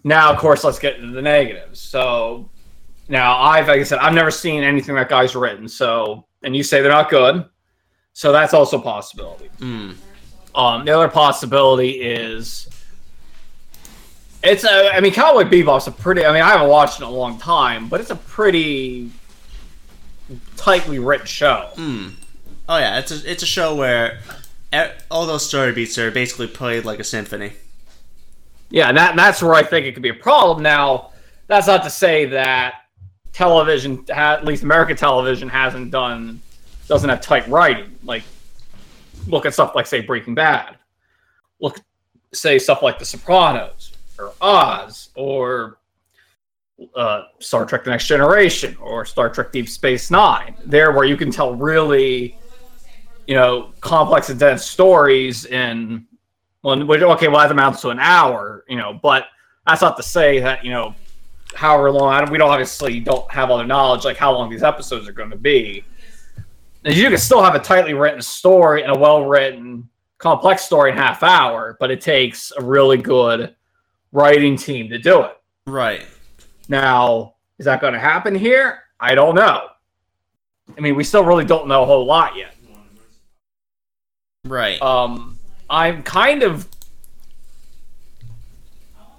now, of course, let's get into the negatives. So, now I've, like I said, I've never seen anything that guy's written. So, and you say they're not good. So that's also a possibility. Mm. Um, the other possibility is it's a. I mean, Cowboy Bebop's a pretty. I mean, I haven't watched it in a long time, but it's a pretty tightly written show. Mm. Oh yeah, it's a it's a show where all those story beats are basically played like a symphony. Yeah, that that's where I think it could be a problem. Now, that's not to say that television, at least American television, hasn't done doesn't have tight writing. Like, look at stuff like say Breaking Bad. Look, say stuff like The Sopranos or Oz or uh, Star Trek: The Next Generation or Star Trek: Deep Space Nine. There, where you can tell really, you know, complex and dense stories in well, okay, well that amounts to an hour, you know, but that's not to say that you know, however long. I don't, we don't obviously don't have other knowledge like how long these episodes are going to be. You can still have a tightly written story and a well written, complex story in half hour, but it takes a really good writing team to do it. Right. Now, is that going to happen here? I don't know. I mean, we still really don't know a whole lot yet. Right. Um, I'm kind of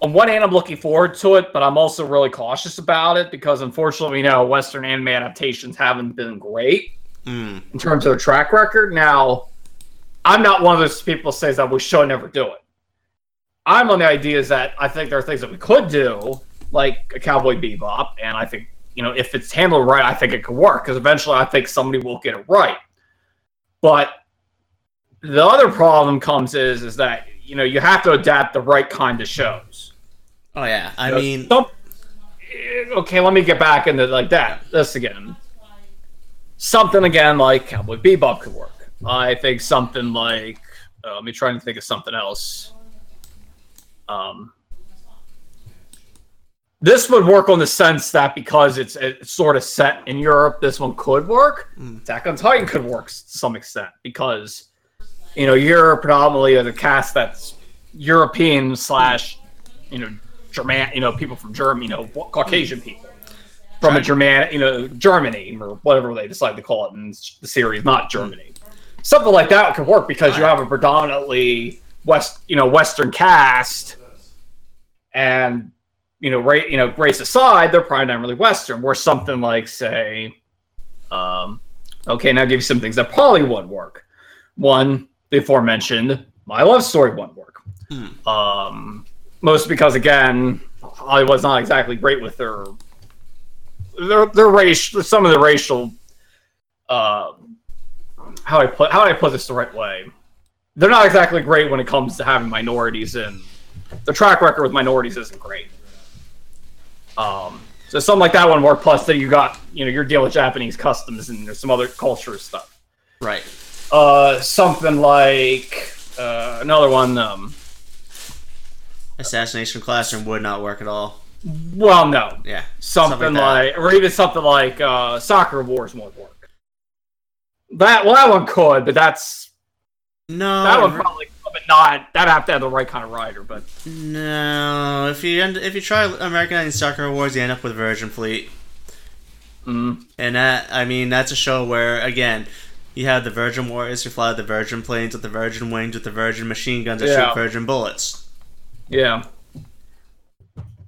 on one hand, I'm looking forward to it, but I'm also really cautious about it because, unfortunately, you know, Western anime adaptations haven't been great Mm. in terms of track record. Now, I'm not one of those people who says that we should never do it. I'm on the idea is that I think there are things that we could do, like a Cowboy Bebop, and I think you know if it's handled right, I think it could work because eventually I think somebody will get it right. But the other problem comes is is that you know you have to adapt the right kind of shows. Oh yeah. I You mean, eh, okay, let me get back into like that. This again. Something again like Cowboy Bebop could work. I think something like uh, let me try and think of something else. Um, this would work on the sense that because it's, it's sort of set in Europe, this one could work. Attack on Titan could work to some extent because you know you're predominantly the cast that's European slash you know German, you know people from Germany, you know Caucasian people from a German, you know Germany or whatever they decide to call it in the series, not Germany. Something like that could work because you have a predominantly west, you know, Western cast, and you know, ra- you know, race aside, they're primarily Western. Where something like, say, um, okay, now I'll give you some things that probably would work. One, the aforementioned My Love Story wouldn't work. Hmm. Um, most because again, I was not exactly great with their their their race. Some of the racial, uh, how I put how do I put this the right way? They're not exactly great when it comes to having minorities in. The track record with minorities isn't great. Um, so something like that one work. Plus, that you got you know you're dealing with Japanese customs and there's some other culture stuff. right. Uh, something like uh, another one. Um, Assassination Classroom would not work at all. Well, no, Yeah. something that. like, or even something like uh, Sakura Wars won't work. That well, that one could, but that's No. that one probably, could, but not. That have to have the right kind of writer. But No. If you end, if you try Americanizing Sakura Wars, you end up with Virgin Fleet. mm, And that, I mean, that's a show where, again, you have the Virgin Warriors who fly the Virgin planes with the Virgin wings with the Virgin machine guns that Yeah. shoot Virgin bullets. yeah.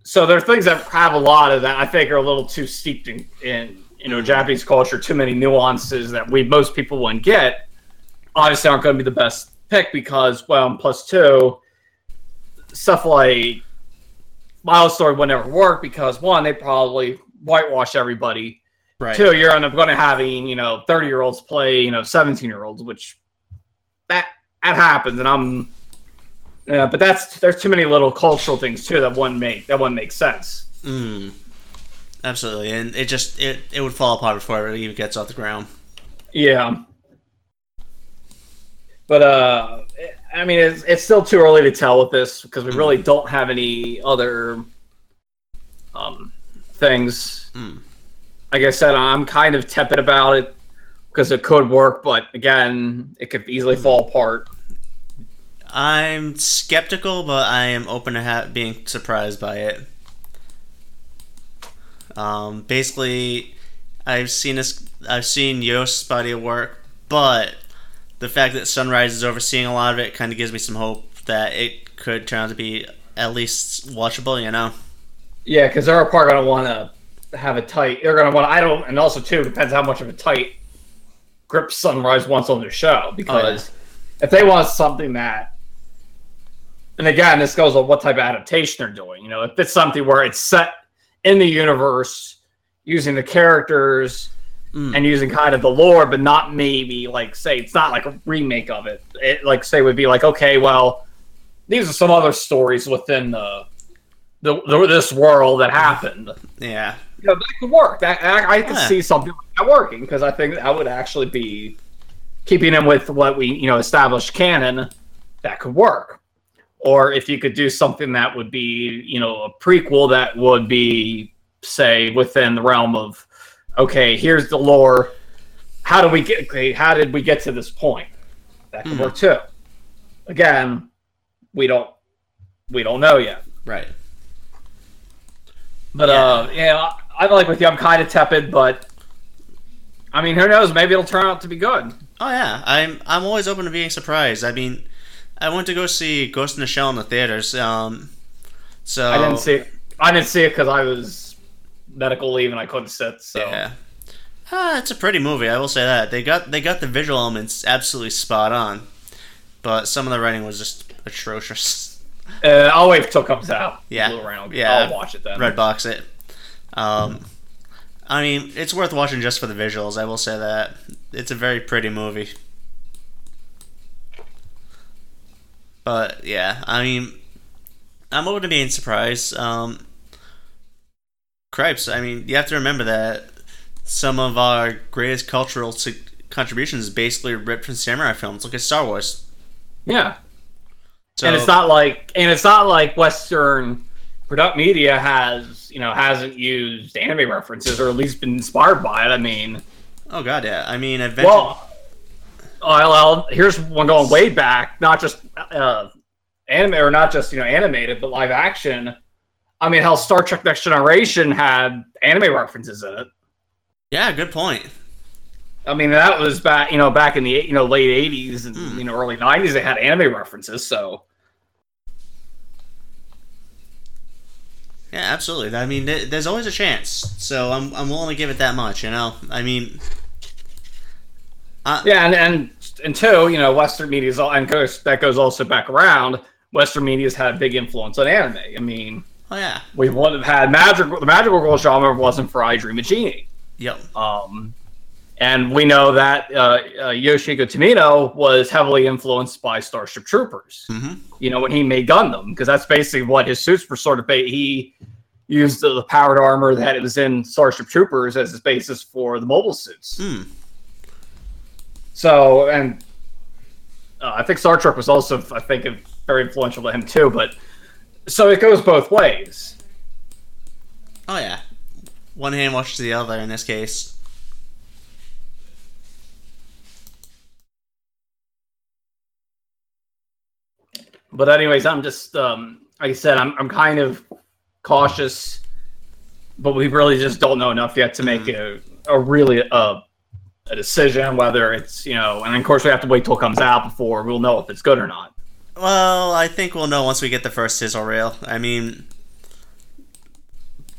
So there are things that have a lot of that. I think are a little too steeped in, in you know Japanese culture. Too many nuances that we most people wouldn't get. Obviously, aren't going to be the best pick because well, plus two stuff like Miles Story would never work because one, they probably whitewash everybody. Right. Two, you're end up going to having you know thirty year olds play you know seventeen year olds, which that that happens, and I'm yeah, but that's there's too many little cultural things too that wouldn't make that wouldn't make sense. Mm. Absolutely. And it just, it, it would fall apart before it even gets off the ground. Yeah, but uh, I mean, it's it's still too early to tell with this because we really don't have any other um things. Mm. Like I said, I'm kind of tepid about it because it could work, but again, it could easily fall apart. I'm skeptical, but I am open to ha- being surprised by it. Um, basically, I've seen this. I've seen Yost's body of work, but the fact that Sunrise is overseeing a lot of it kind of gives me some hope that it could turn out to be at least watchable. You know? Yeah, because they're probably going to want to have a tight. They're going to want. I don't, and also too depends how much of a tight grip Sunrise wants on their show. Because if they want something that and again, this goes on what type of adaptation they're doing. You know, if it's something where it's set in the universe using the characters Mm. and using kind of the lore, but not maybe like say it's not like a remake of it. It like say would be like okay, well, these are some other stories within the the, the this world that happened. Yeah. You know, that could work. That I, I could Yeah. see something like that working because I think that would actually be keeping in with what we you know established canon. That could work. Or if you could do something that would be you know a prequel that would be say within the realm of okay, here's the lore. How do we get? Okay, how did we get to this point? That could Hmm. work too. Again, we don't we don't know yet. Right. But Yeah. uh, yeah, I'm like with you. I'm kind of tepid, but I mean, who knows? Maybe it'll turn out to be good. Oh yeah, I'm I'm always open to being surprised. I mean, I went to go see Ghost in the Shell in the theaters. Um, so I didn't see it. I didn't see it because I was medical leave and I couldn't sit. So Yeah. Ah, it's a pretty movie. I will say that they got they got the visual elements absolutely spot on, but some of the writing was just atrocious. uh, I'll wait till it comes out. Yeah. I'll, Yeah. I'll watch it then. Red box it. Um, I mean, it's worth watching just for the visuals. I will say that it's a very pretty movie. But yeah, I mean, I'm open to being surprised. Um, Cripes, I mean, you have to remember that some of our greatest cultural contributions basically ripped from samurai films. Look at Star Wars. Yeah, So, and it's not like and it's not like Western product media has you know hasn't used anime references or at least been inspired by it. I mean, Oh god, yeah. I mean, Adventure. well, well, here's one going way back, not just uh, anime or not just you know animated, but live action. I mean, how Star Trek Next Generation had anime references in it. yeah, good point. I mean, that was back, you know, back in the you know late '80s and Hmm. you know early '90s. They had anime references, so Yeah, absolutely. I mean, th- there's always a chance. So I'm, I'm willing to give it that much, you know? I mean, yeah, and and and two, you know, Western media's all, and goes that goes also back around. Western media's had a big influence on anime. I mean, oh, yeah. we wouldn't have had magic. The magical girl genre wasn't for I Dream of Jeannie. Yep. Um, and we know that uh, uh, Yoshiko Tomino was heavily influenced by Starship Troopers. hmm You know, when he made Gundam, because that's basically what his suits were sort of. He used the, the powered armor that was in Starship Troopers as his basis for the mobile suits. Hmm. So, and uh, I think Star Trek was also, I think, very influential to him too. But so it goes both ways. Oh, yeah. One hand washes the other in this case. But anyways, I'm just um, like I said, I'm I'm kind of cautious, but we really just don't know enough yet to make a a really a a decision whether it's you know, and of course we have to wait till it comes out before we'll know if it's good or not. Well, I think we'll know once we get the first sizzle reel. I mean,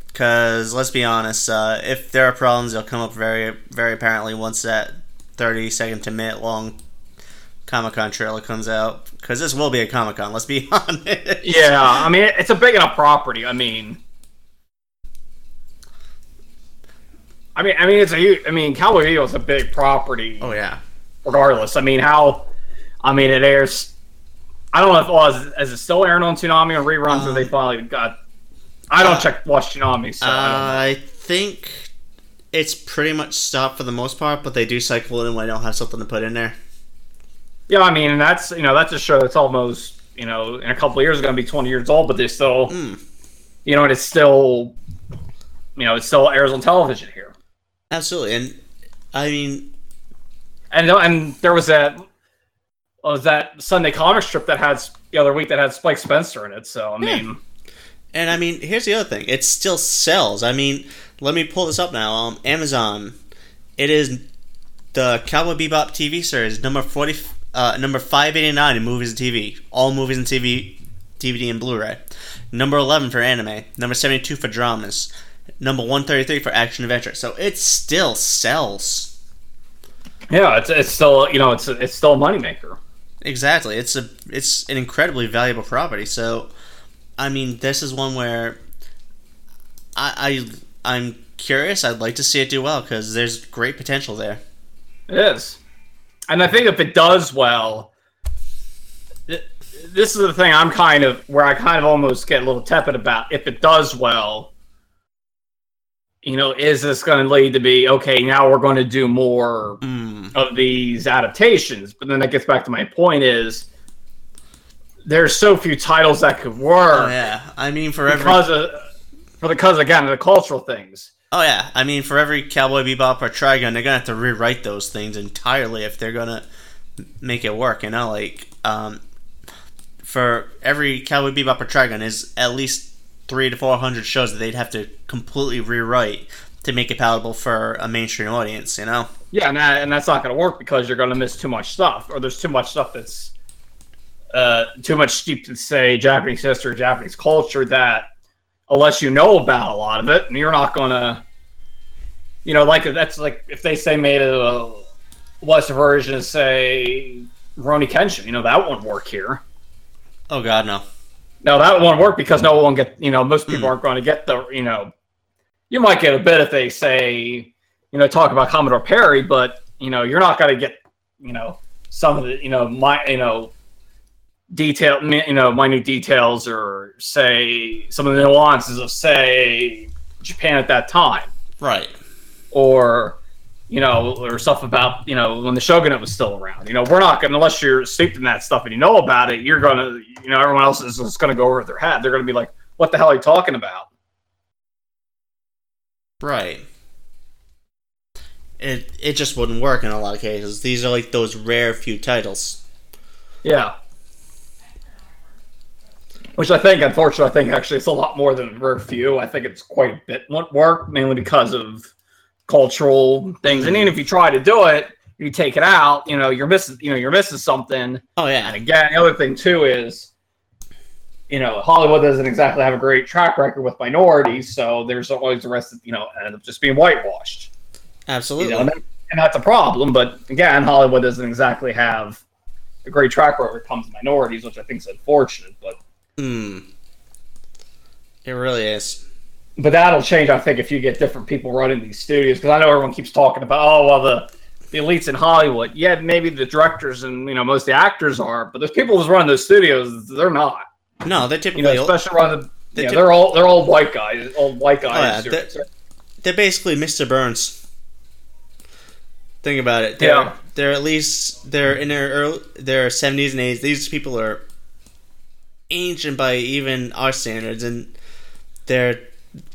because let's be honest, uh, if there are problems, they'll come up very, very apparently once that 30 second to minute long Comic Con trailer comes out. Because this will be a Comic Con, let's be honest. Yeah, I mean it's a big enough property. I mean. I mean, I mean, it's a huge. I mean, Cowboy Bebop is a big property. Oh, yeah. regardless. I mean, how? I mean, it airs. I don't know if it was. Is it still airing on Toonami or reruns, or Um, they finally got? I don't uh, check watch Toonami, so I. I think it's pretty much stopped for the most part, but they do cycle it in when they don't have something to put in there. yeah, I mean, and that's you know that's a show that's almost you know in a couple of years going to be twenty years old, but they still Mm, you know and it's still you know it still airs on television here. Absolutely. And I mean, And and there was that was that Sunday comic strip that had the other week that had Spike Spencer in it. So I Yeah. mean, And I mean, here's the other thing: it still sells. I mean, let me pull this up now. Um, Amazon. It is the Cowboy Bebop TV series number forty, uh, number five eighty nine in movies and TV. All movies and TV, DVD and Blu-ray. Number eleven for anime. Number seventy two for dramas. Number one thirty three for action adventure. So it still sells. yeah, it's it's still you know it's it's still a moneymaker. Exactly. It's a it's an incredibly valuable property. So, I mean, this is one where I, I I'm curious. I'd like to see it do well because there's great potential there. It is, and I think if it does well, th- this is the thing I'm kind of where I kind of almost get a little tepid about. If it does well, you know, is this going to lead to be okay? Now we're going to do more Mm. of these adaptations. But then that gets back to my point: is there's so few titles that could work Oh yeah. I mean, for every because of for because again the cultural things. oh yeah. I mean, for every Cowboy Bebop or Trigun, they're gonna have to rewrite those things entirely if they're gonna make it work. You know, like um, for every Cowboy Bebop or Trigun is at least three to four hundred shows that they'd have to completely rewrite to make it palatable for a mainstream audience. You know. Yeah, and, that, and that's not going to work because you're going to miss too much stuff, or there's too much stuff that's uh, too much steep to say, Japanese history, Japanese culture that unless you know about a lot of it, you're not going to, you know, like that's like if they say made a Western version of say Rurouni Kenshin, you know, that won't work here. Oh God, no. No, that won't work because no one get you know most people hmm. aren't going to get the you know you might get a bit if they say you know talk about Commodore Perry, but you know you're not going to get you know some of the you know my you know detail you know minute details or say some of the nuances of say Japan at that time Right. or you know, or stuff about you know when the shogunate was still around. You know, we're not going to unless you're steeped in that stuff and you know about it. You're gonna, you know, everyone else is just going to go over their head. They're going to be like, "What the hell are you talking about?" Right. It it just wouldn't work in a lot of cases. These are like those rare few titles. Yeah. Which I think, unfortunately, I think actually it's a lot more than a very few. I think it's quite a bit more mainly because of cultural things. And even if you try to do it, you take it out, you know, you're missing, you know, you're missing something. Oh yeah. And again, the other thing too is, you know, Hollywood doesn't exactly have a great track record with minorities, so there's always the rest of, you know, end up just being whitewashed. You Absolutely. know, and, that- and that's a problem. But again, Hollywood doesn't exactly have a great track record when it comes to minorities, which I think is unfortunate. But Hmm. It really is. But that'll change, I think, if you get different people running these studios. Because I know everyone keeps talking about, oh, well, the the elites in Hollywood. Yeah, maybe the directors and you know most of the actors are, but those people who's running those studios, they're not. No, they're You typically know, especially run the. They Yeah, they're all they're all white guys, old white guys. Oh, yeah, they- they're basically Mr. Burns. Think about it. They're, Yeah. they're at least they're in their early, their seventies and eighties. These people are ancient by even our standards, and they're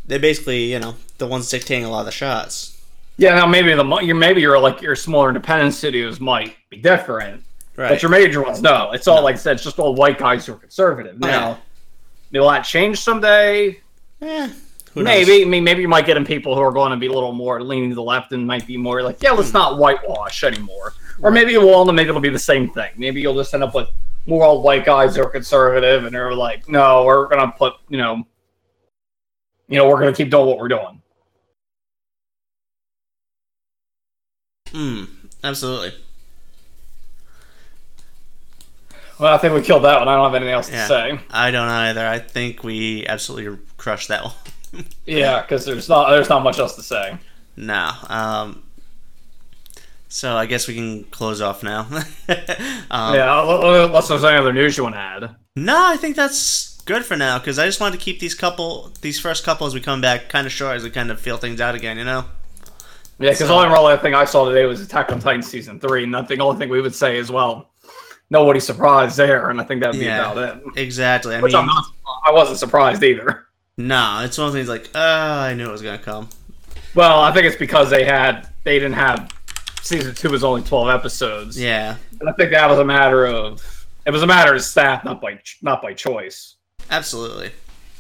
they're basically you know the ones dictating a lot of the shots. yeah, now maybe the you maybe you're like your smaller independent studios might be different, Right. but your major ones no. It's all like I said, it's just all white guys who are conservative. Now, yeah. will that change someday? Eh, who knows? Maybe. I mean, maybe you might get in people who are going to be a little more leaning to the left and might be more like, yeah, let's Hmm. not whitewash anymore. Or maybe it will, and maybe it'll be the same thing. Maybe you'll just end up with more old white guys who are conservative and they're like, no, we're gonna put, you know, you know, we're gonna keep doing what we're doing. Hmm. Absolutely. Well, I think we killed that one. I don't have anything else Yeah. to say. I don't either. I think we absolutely crushed that one. Yeah, because there's not there's not much else to say. No. Um. So I guess we can close off now. um, yeah, unless there's any other news you want to add. No, I think that's good for now because I just wanted to keep these couple, these first couple as we come back, kind of short as we kind of feel things out again. You know. Yeah, because the only real thing I saw today was Attack on Titan season three, and I think the only thing we would say as well, nobody surprised there, and I think that'd be Yeah. about it. Exactly. I Which I'm mean, not, I wasn't surprised either. no, it's one of those things like, uh, I knew it was gonna come. Well, I think it's because they had they didn't have season two was only twelve episodes, Yeah, and I think that was a matter of it was a matter of staff, not by not by choice, absolutely.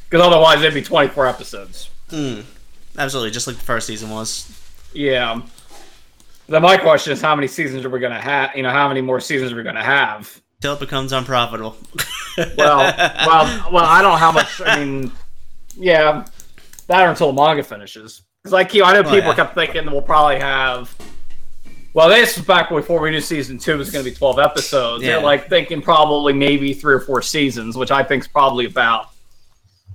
because otherwise it'd be twenty four episodes. Mm, absolutely, just like the first season was. Yeah. Then my question is, how many seasons are we gonna have? You know, how many more seasons are we gonna have? Till it becomes unprofitable. Well, well, well. I don't know how much. I mean, yeah, that or until the manga finishes. Because I keep, I know Oh, people yeah. kept thinking we'll probably have Well, this was back before we knew season two was going to be twelve episodes. Yeah. They're like thinking probably maybe three or four seasons, which I think is probably about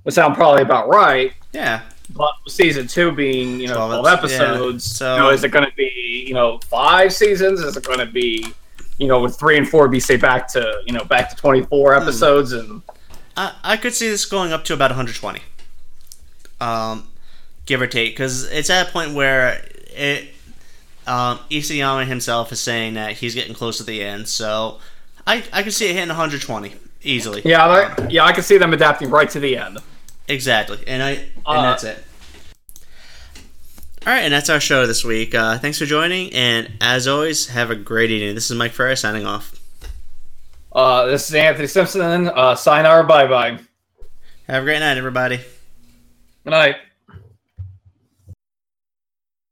would sound probably about right. Yeah. But season two being you know 12 twelve, eps- yeah. episodes, So- you know, is it going to be you know five seasons? Is it going to be you know with three and four be say back to you know back to twenty four Hmm. episodes and I, I could see this going up to about 120, um, give or take, because it's at a point where it, um, Isayama himself is saying that he's getting close to the end. So I I could see it hitting 120 easily. yeah, I- yeah, I can see them adapting right to the end. Exactly, and I and Uh, that's it. All right, and that's our show this week. Uh, thanks for joining, and as always, have a great evening. This is Mike Ferreira signing off. Uh, this is Anthony Simpson. Uh, sign our bye bye. Have a great night, everybody. Good night.